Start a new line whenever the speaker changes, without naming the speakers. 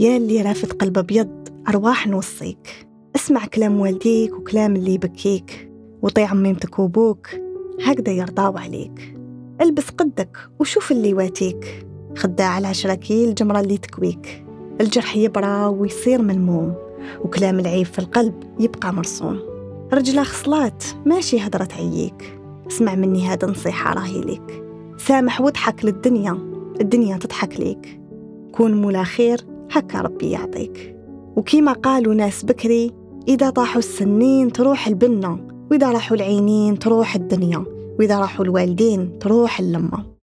يا اللي رافد قلب أبيض أرواح نوصيك. اسمع كلام والديك وكلام اللي يبكيك. وطيع عميمتك وابوك هكذا يرضاو عليك. البس قدك وشوف اللي واتيك خداع العشرة الجمرة اللي تكويك. الجرح يبرى ويصير ملموم. وكلام العيب في القلب يبقى مرسوم. رجلة خصلات ماشي هدرة تعييك. اسمع مني هذا نصيحة راهي ليك. سامح واضحك للدنيا الدنيا تضحك ليك. كون مولا خير هكا ربي يعطيك. وكيما قالوا ناس بكري إذا طاحوا السنين تروح البنة وإذا راحوا العينين تروح الدنيا وإذا راحوا الوالدين تروح اللمة.